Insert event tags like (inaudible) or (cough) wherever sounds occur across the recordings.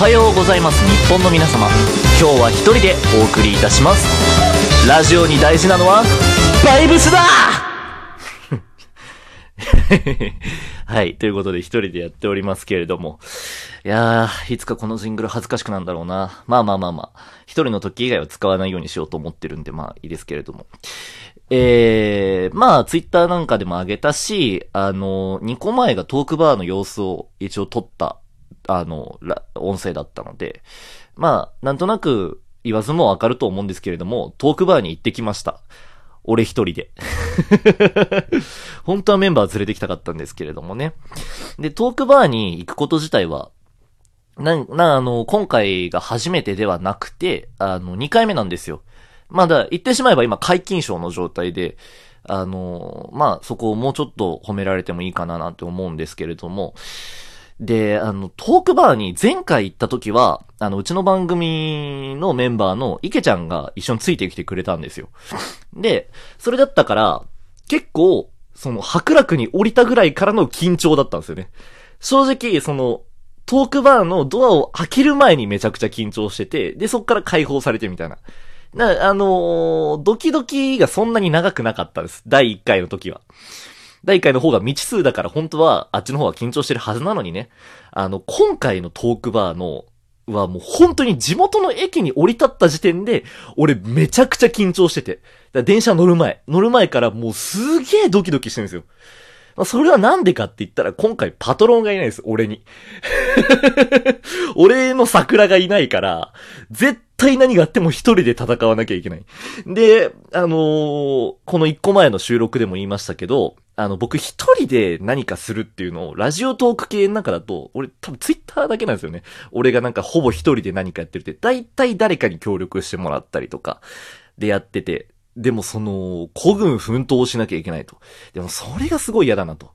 はようございます日本の皆様今日は一人でお送りいたしますラジオに大事なのはバイブスだ (laughs) はい。ということで一人でやっておりますけれども。いやー、いつかこのジングル恥ずかしくなんだろうな。まあまあまあまあ。一人の時以外は使わないようにしようと思ってるんで、まあいいですけれども。えー、まあツイッターなんかでも上げたし、あの、2個前がトークバーの様子を一応撮った、あの、音声だったので、まあ、なんとなく言わずもわかると思うんですけれども、トークバーに行ってきました。俺一人で。(laughs) 本当はメンバー連れてきたかったんですけれどもね。で、トークバーに行くこと自体は、な、な、あの、今回が初めてではなくて、あの、2回目なんですよ。まだ、言ってしまえば今、解禁賞の状態で、あの、まあ、そこをもうちょっと褒められてもいいかななんて思うんですけれども、で、あの、トークバーに前回行った時は、あの、うちの番組のメンバーの池ちゃんが一緒についてきてくれたんですよ。で、それだったから、結構、その、白楽に降りたぐらいからの緊張だったんですよね。正直、その、トークバーのドアを開ける前にめちゃくちゃ緊張してて、で、そっから解放されてみたいな。な、あのー、ドキドキがそんなに長くなかったです。第1回の時は。第1回の方が未知数だから本当はあっちの方が緊張してるはずなのにね。あの、今回のトークバーの、はもう本当に地元の駅に降り立った時点で、俺めちゃくちゃ緊張してて。電車乗る前、乗る前からもうすげえドキドキしてるんですよ。それはなんでかって言ったら、今回パトロンがいないです、俺に。(laughs) 俺の桜がいないから、絶対何があっても一人で戦わなきゃいけない。で、あのー、この一個前の収録でも言いましたけど、あの、僕一人で何かするっていうのを、ラジオトーク系の中だと、俺多分ツイッターだけなんですよね。俺がなんかほぼ一人で何かやってるって、大体誰かに協力してもらったりとか、でやってて、でもその、古軍奮闘しなきゃいけないと。でもそれがすごい嫌だなと。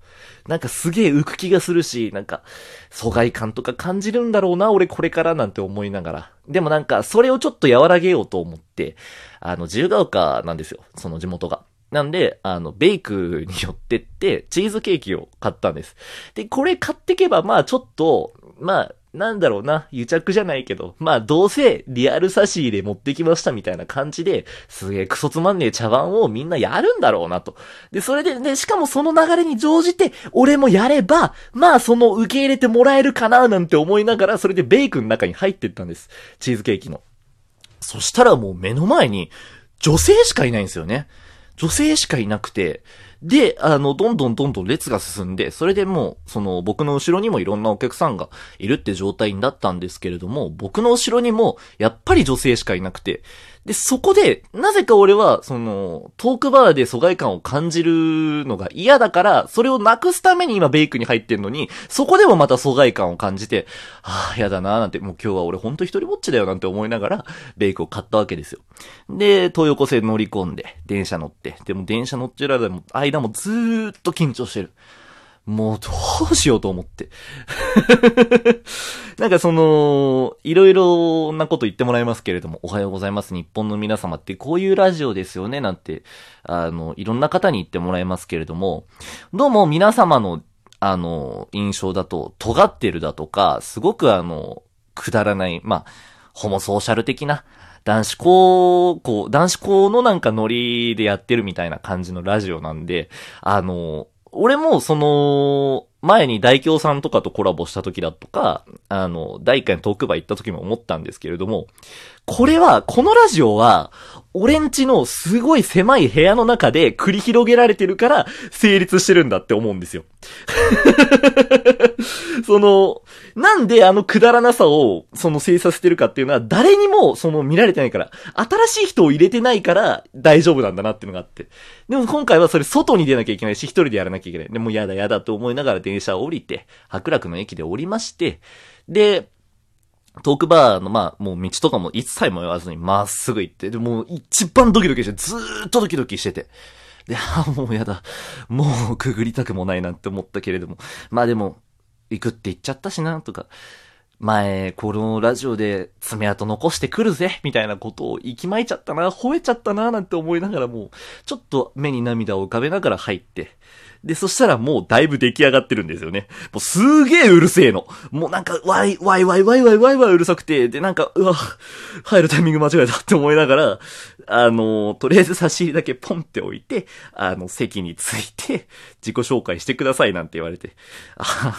なんかすげえ浮く気がするし、なんか、疎外感とか感じるんだろうな、俺これからなんて思いながら。でもなんか、それをちょっと和らげようと思って、あの、自由が丘なんですよ。その地元が。なんで、あの、ベイクに寄ってって、チーズケーキを買ったんです。で、これ買ってけば、まあちょっと、まあ、なんだろうな、癒着じゃないけど、まあどうせリアル差し入れ持ってきましたみたいな感じで、すげえクソつまんねえ茶碗をみんなやるんだろうなと。で、それでね、しかもその流れに乗じて、俺もやれば、まあその受け入れてもらえるかななんて思いながら、それでベイクの中に入ってったんです。チーズケーキの。そしたらもう目の前に、女性しかいないんですよね。女性しかいなくて、で、あの、どんどんどんどん列が進んで、それでもう、その、僕の後ろにもいろんなお客さんがいるって状態になったんですけれども、僕の後ろにも、やっぱり女性しかいなくて、で、そこで、なぜか俺は、その、トークバーで疎外感を感じるのが嫌だから、それをなくすために今ベイクに入ってんのに、そこでもまた疎外感を感じて、ああ、嫌だなーなんて、もう今日は俺ほんと一人ぼっちだよなんて思いながら、ベイクを買ったわけですよ。で、東横線乗り込んで、電車乗って、でも電車乗ってる間も、間もずーっと緊張してる。もうどうしようと思って。(laughs) なんかその、いろいろなこと言ってもらいますけれども、おはようございます日本の皆様ってこういうラジオですよねなんて、あの、いろんな方に言ってもらいますけれども、どうも皆様の、あの、印象だと、尖ってるだとか、すごくあの、くだらない、まあ、ホモソーシャル的な、男子校、こう、男子校のなんかノリでやってるみたいな感じのラジオなんで、あの、俺も、その、前に大京さんとかとコラボした時だとか、あの、第1回のトークバー行った時も思ったんですけれども、これは、このラジオは、俺んちのすごい狭い部屋の中で繰り広げられてるから成立してるんだって思うんですよ。(laughs) その、なんであのくだらなさを、その精査してるかっていうのは、誰にも、その見られてないから、新しい人を入れてないから大丈夫なんだなっていうのがあって。でも今回はそれ外に出なきゃいけないし、一人でやらなきゃいけない。でもやだやだと思いながら電車を降りて、白楽の駅で降りまして、で、トークバーの、まあ、もう道とかも一切も言わずにまっすぐ行って、で、もう一番ドキドキして、ずーっとドキドキしてて。で、(laughs) あもうやだ。もうくぐりたくもないなって思ったけれども。まあでも、行くって言っちゃったしな、とか。前、このラジオで爪痕残してくるぜ、みたいなことを息巻いちゃったな、吠えちゃったな、なんて思いながらもう、ちょっと目に涙を浮かべながら入って、で、そしたらもうだいぶ出来上がってるんですよね。もうすげえうるせえの。もうなんか、わい、わいわいわいわいわいわいうるさくて、で、なんか、うわ、入るタイミング間違えたって思いながら、あの、とりあえず差し入れだけポンって置いて、あの、席について、自己紹介してくださいなんて言われて、あ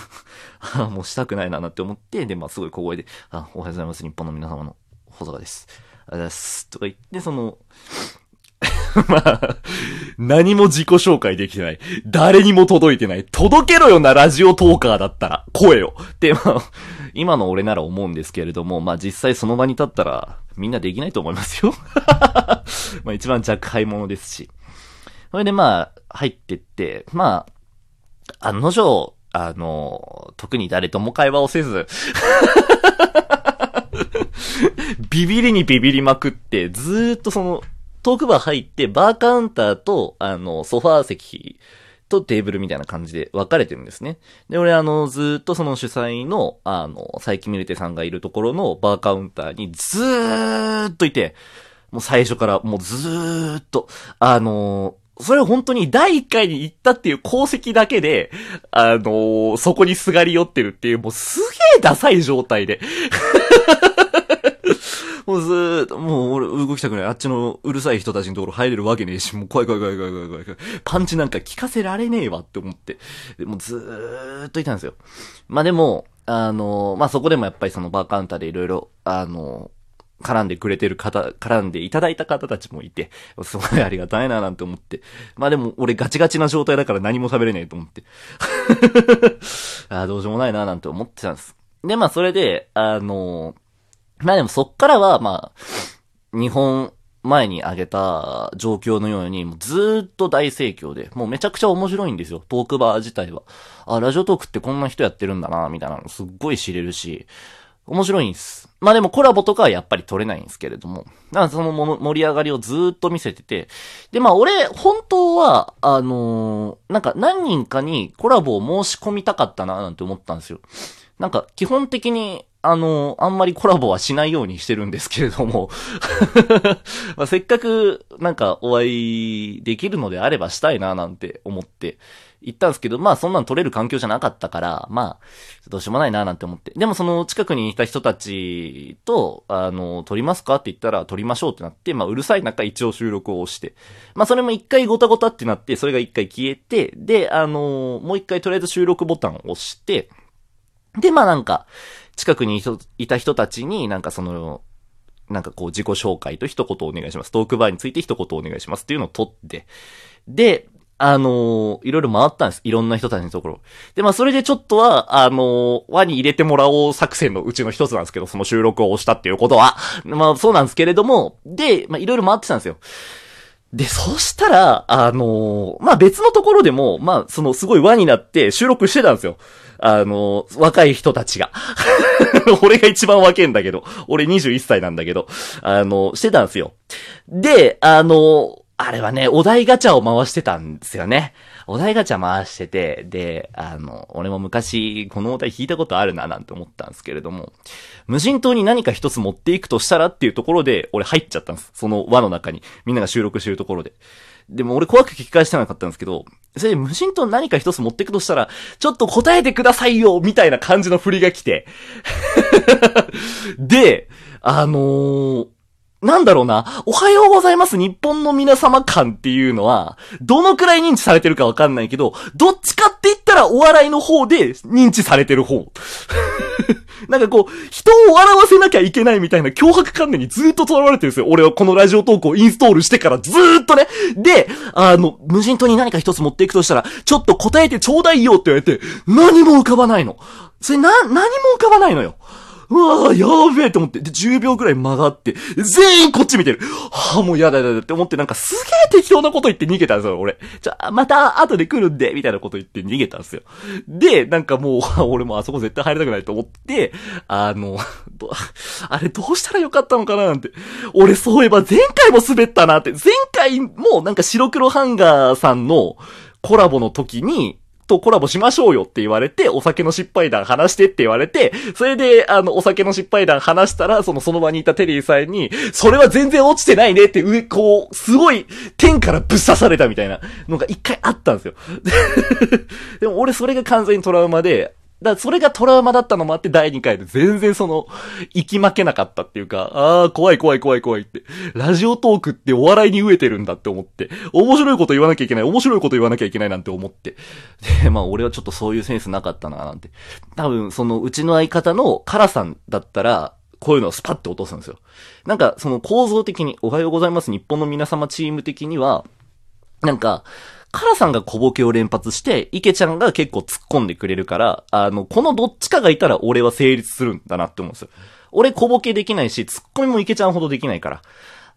(laughs) あ、もうしたくないななんて思って、で、まあすごい小声で、あ、おはようございます、日本の皆様の保坂です。ありがとうございます。とか言って、その、(laughs) まあ、何も自己紹介できてない。誰にも届いてない。届けろよな、ラジオトーカーだったら。声を。で、まあ、今の俺なら思うんですけれども、まあ実際その場に立ったら、みんなできないと思いますよ。(laughs) まあ一番若輩者ですし。それでまあ、入ってって、まあ、案の定、あの、特に誰とも会話をせず (laughs) ビビりにビビりまくって、ずーっとその、トークバー入って、バーカウンターと、あの、ソファー席とテーブルみたいな感じで分かれてるんですね。で、俺あの、ずっとその主催の、あの、佐伯ミルテさんがいるところのバーカウンターにずーっといて、もう最初からもうずーっと、あのそれ本当に第1回に行ったっていう功績だけで、あの、そこにすがり寄ってるっていう、もうすげえダサい状態で。もうずーっと、もう俺動きたくない。あっちのうるさい人たちのところ入れるわけねえし、もう怖い怖い怖い怖い怖い怖い。パンチなんか聞かせられねえわって思って。でもうずーっといたんですよ。まあでも、あの、まあそこでもやっぱりそのバーカウンターでいろいろ、あの、絡んでくれてる方、絡んでいただいた方たちもいて、すごいありがたいななんて思って。まあでも、俺ガチガチな状態だから何も喋れねえと思って。(laughs) ああ、どうしようもないななんて思ってたんです。で、まあそれで、あのーまあでもそっからは、まあ、日本前に挙げた状況のように、もうずっと大盛況で、もうめちゃくちゃ面白いんですよ、トークバー自体は。あ、ラジオトークってこんな人やってるんだな、みたいなのすっごい知れるし、面白いんです。まあでもコラボとかはやっぱり取れないんですけれども。だからその盛り上がりをずっと見せてて。で、まあ俺、本当は、あのー、なんか何人かにコラボを申し込みたかったな、なんて思ったんですよ。なんか基本的にあの、あんまりコラボはしないようにしてるんですけれども (laughs) まあ、せっかくなんかお会いできるのであればしたいななんて思って行ったんですけど、まあそんなん撮れる環境じゃなかったから、まあ、どうしようもないななんて思って。でもその近くにいた人たちと、あの、撮りますかって言ったら撮りましょうってなって、まあうるさい中一応収録をして。まあそれも一回ゴタゴタってなって、それが一回消えて、で、あの、もう一回とりあえず収録ボタンを押して、で、まあなんか、近くにいた人たちになんかその、なんかこう自己紹介と一言お願いします。トークバーについて一言お願いしますっていうのを取って、で、あのー、いろいろ回ったんです。いろんな人たちのところ。で、まあ、それでちょっとは、あのー、輪に入れてもらおう作戦のうちの一つなんですけど、その収録を押したっていうことは。まあ、そうなんですけれども、で、まあ、いろいろ回ってたんですよ。で、そしたら、あのー、まあ、別のところでも、まあ、その、すごい輪になって収録してたんですよ。あの、若い人たちが。(laughs) 俺が一番若いんだけど、俺21歳なんだけど、あの、してたんですよ。で、あの、あれはね、お題ガチャを回してたんですよね。お題ガチャ回してて、で、あの、俺も昔、このお題引いたことあるな、なんて思ったんですけれども、無人島に何か一つ持っていくとしたらっていうところで、俺入っちゃったんです。その輪の中に。みんなが収録してるところで。でも俺怖く聞き返してなかったんですけど、それで無人島何か一つ持ってくとしたら、ちょっと答えてくださいよみたいな感じの振りが来て。(laughs) で、あのー、なんだろうな、おはようございます日本の皆様感っていうのは、どのくらい認知されてるかわかんないけど、どっちかって言ったらお笑いの方で認知されてる方。(laughs) (laughs) なんかこう、人を笑わせなきゃいけないみたいな脅迫観念にずっと囚われてるんですよ。俺はこのラジオ投稿インストールしてからずーっとね。で、あの、無人島に何か一つ持っていくとしたら、ちょっと答えてちょうだいよって言われて、何も浮かばないの。それな、何も浮かばないのよ。うわぁ、やべえと思って、で、10秒くらい曲がって、全員こっち見てる。はぁ、もうやだやだって思ってなんかすげえ適当なこと言って逃げたんですよ、俺。じゃあ、また後で来るんで、みたいなこと言って逃げたんですよ。で、なんかもう、(laughs) 俺もあそこ絶対入りたくないと思って、あの、(laughs) あれどうしたらよかったのかななんて。俺そういえば前回も滑ったなって。前回もなんか白黒ハンガーさんのコラボの時に、とコラボしましょうよって言われて、お酒の失敗談話してって言われて、それで、あの、お酒の失敗談話したら、その、その場にいたテリーさんに、それは全然落ちてないねって上、こう、すごい、天からぶっ刺されたみたいなのが一回あったんですよ。(laughs) でも俺それが完全にトラウマで、だからそれがトラウマだったのもあって第2回で全然その、行き負けなかったっていうか、ああ、怖い怖い怖い怖いって。ラジオトークってお笑いに飢えてるんだって思って、面白いこと言わなきゃいけない、面白いこと言わなきゃいけないなんて思って。で、まあ俺はちょっとそういうセンスなかったななんて。多分そのうちの相方のカラさんだったら、こういうのをスパッて落とすんですよ。なんか、その構造的に、おはようございます日本の皆様チーム的には、なんか、カラさんが小ボケを連発して、池ちゃんが結構突っ込んでくれるから、あの、このどっちかがいたら俺は成立するんだなって思うんですよ。俺小ボケできないし、突っ込みも池ちゃんほどできないから。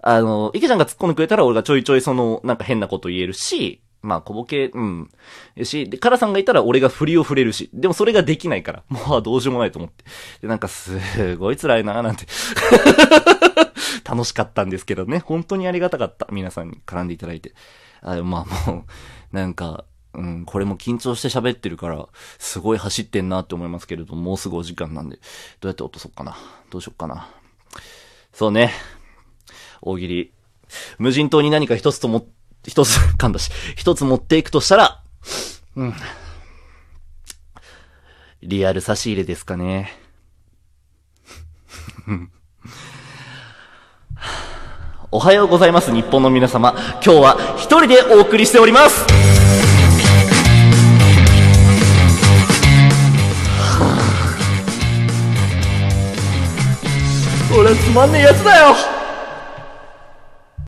あの、池ちゃんが突っ込んでくれたら俺がちょいちょいその、なんか変なこと言えるし、まあ、小ボケ、うん。し、で、カラさんがいたら俺が振りを振れるし、でもそれができないから、もうどうしようもないと思って。で、なんかすごい辛いななんて。(laughs) 楽しかったんですけどね。本当にありがたかった。皆さんに絡んでいただいて。あまあ (laughs) もう、なんか、うん、これも緊張して喋ってるから、すごい走ってんなって思いますけれども、うすぐお時間なんで、どうやって落とそうかな。どうしよっかな。そうね。大喜利。無人島に何か一つとも、一つ、(laughs) 噛んだし、一つ持っていくとしたら、うん。リアル差し入れですかね。おはようございます日本の皆様。今日は一人でお送りしております。俺つまんねえやつだよ。